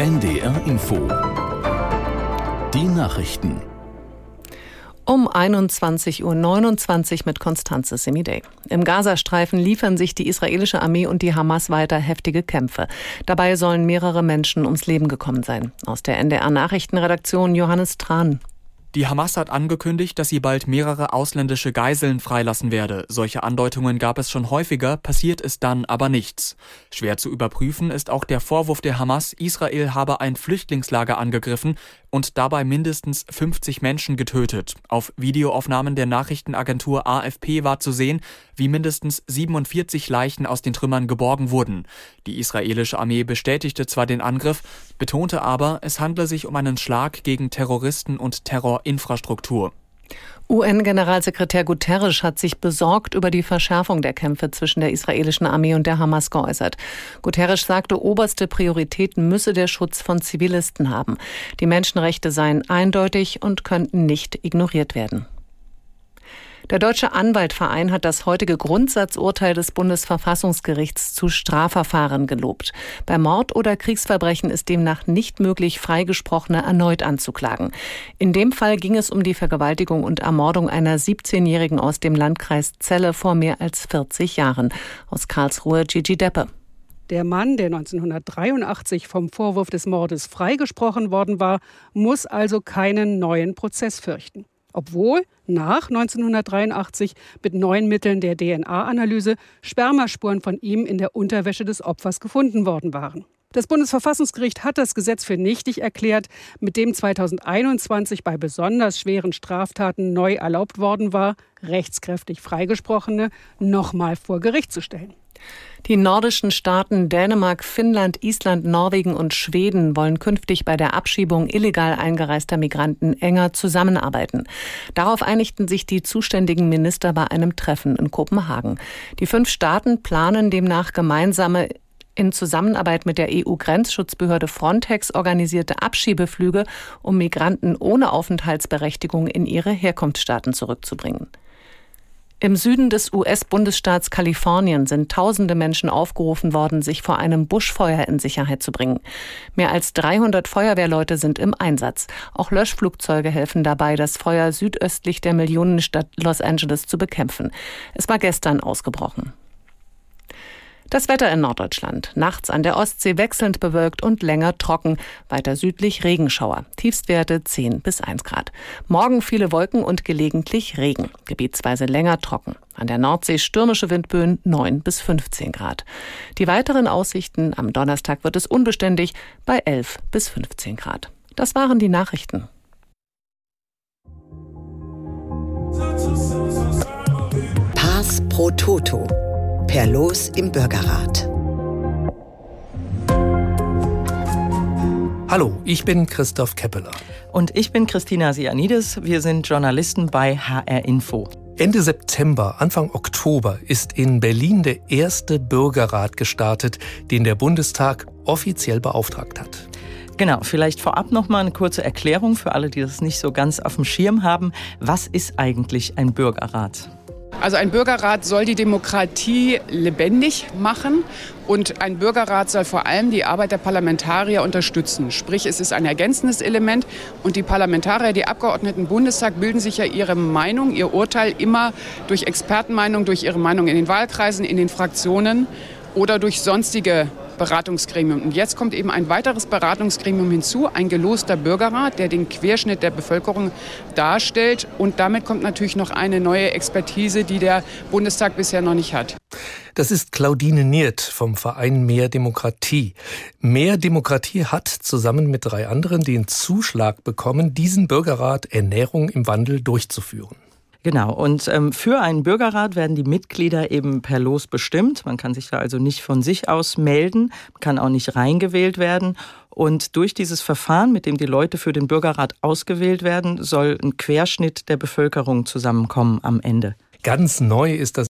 NDR Info. Die Nachrichten. Um 21.29 Uhr mit Konstanze Semidey. Im Gazastreifen liefern sich die israelische Armee und die Hamas weiter heftige Kämpfe. Dabei sollen mehrere Menschen ums Leben gekommen sein. Aus der NDR Nachrichtenredaktion Johannes Tran. Die Hamas hat angekündigt, dass sie bald mehrere ausländische Geiseln freilassen werde. Solche Andeutungen gab es schon häufiger, passiert ist dann aber nichts. Schwer zu überprüfen ist auch der Vorwurf der Hamas, Israel habe ein Flüchtlingslager angegriffen und dabei mindestens 50 Menschen getötet. Auf Videoaufnahmen der Nachrichtenagentur AFP war zu sehen, wie mindestens 47 Leichen aus den Trümmern geborgen wurden. Die israelische Armee bestätigte zwar den Angriff, betonte aber, es handle sich um einen Schlag gegen Terroristen und Terror Infrastruktur. UN-Generalsekretär Guterres hat sich besorgt über die Verschärfung der Kämpfe zwischen der israelischen Armee und der Hamas geäußert. Guterres sagte, oberste Priorität müsse der Schutz von Zivilisten haben. Die Menschenrechte seien eindeutig und könnten nicht ignoriert werden. Der Deutsche Anwaltverein hat das heutige Grundsatzurteil des Bundesverfassungsgerichts zu Strafverfahren gelobt. Bei Mord oder Kriegsverbrechen ist demnach nicht möglich, Freigesprochene erneut anzuklagen. In dem Fall ging es um die Vergewaltigung und Ermordung einer 17-Jährigen aus dem Landkreis Celle vor mehr als 40 Jahren. Aus Karlsruhe Gigi Deppe. Der Mann, der 1983 vom Vorwurf des Mordes freigesprochen worden war, muss also keinen neuen Prozess fürchten obwohl nach 1983 mit neuen Mitteln der DNA-Analyse Spermaspuren von ihm in der Unterwäsche des Opfers gefunden worden waren. Das Bundesverfassungsgericht hat das Gesetz für nichtig erklärt, mit dem 2021 bei besonders schweren Straftaten neu erlaubt worden war, rechtskräftig Freigesprochene nochmal vor Gericht zu stellen. Die nordischen Staaten Dänemark, Finnland, Island, Norwegen und Schweden wollen künftig bei der Abschiebung illegal eingereister Migranten enger zusammenarbeiten. Darauf einigten sich die zuständigen Minister bei einem Treffen in Kopenhagen. Die fünf Staaten planen demnach gemeinsame in Zusammenarbeit mit der EU-Grenzschutzbehörde Frontex organisierte Abschiebeflüge, um Migranten ohne Aufenthaltsberechtigung in ihre Herkunftsstaaten zurückzubringen. Im Süden des US-Bundesstaats Kalifornien sind tausende Menschen aufgerufen worden, sich vor einem Buschfeuer in Sicherheit zu bringen. Mehr als 300 Feuerwehrleute sind im Einsatz. Auch Löschflugzeuge helfen dabei, das Feuer südöstlich der Millionenstadt Los Angeles zu bekämpfen. Es war gestern ausgebrochen. Das Wetter in Norddeutschland. Nachts an der Ostsee wechselnd bewölkt und länger trocken. Weiter südlich Regenschauer. Tiefstwerte 10 bis 1 Grad. Morgen viele Wolken und gelegentlich Regen. Gebietsweise länger trocken. An der Nordsee stürmische Windböen 9 bis 15 Grad. Die weiteren Aussichten am Donnerstag wird es unbeständig bei 11 bis 15 Grad. Das waren die Nachrichten. Pass pro Toto per Los im Bürgerrat. Hallo, ich bin Christoph Keppeler. Und ich bin Christina Sianides. Wir sind Journalisten bei HR Info. Ende September, Anfang Oktober ist in Berlin der erste Bürgerrat gestartet, den der Bundestag offiziell beauftragt hat. Genau, vielleicht vorab noch mal eine kurze Erklärung für alle, die das nicht so ganz auf dem Schirm haben. Was ist eigentlich ein Bürgerrat? Also ein Bürgerrat soll die Demokratie lebendig machen und ein Bürgerrat soll vor allem die Arbeit der Parlamentarier unterstützen. Sprich, es ist ein ergänzendes Element und die Parlamentarier, die Abgeordneten im Bundestag bilden sich ja ihre Meinung, ihr Urteil immer durch Expertenmeinung, durch ihre Meinung in den Wahlkreisen, in den Fraktionen oder durch sonstige Beratungsgremium. Und jetzt kommt eben ein weiteres Beratungsgremium hinzu, ein geloster Bürgerrat, der den Querschnitt der Bevölkerung darstellt. Und damit kommt natürlich noch eine neue Expertise, die der Bundestag bisher noch nicht hat. Das ist Claudine Niert vom Verein Mehr Demokratie. Mehr Demokratie hat zusammen mit drei anderen den Zuschlag bekommen, diesen Bürgerrat Ernährung im Wandel durchzuführen. Genau, und ähm, für einen Bürgerrat werden die Mitglieder eben per Los bestimmt. Man kann sich da also nicht von sich aus melden, kann auch nicht reingewählt werden. Und durch dieses Verfahren, mit dem die Leute für den Bürgerrat ausgewählt werden, soll ein Querschnitt der Bevölkerung zusammenkommen am Ende. Ganz neu ist das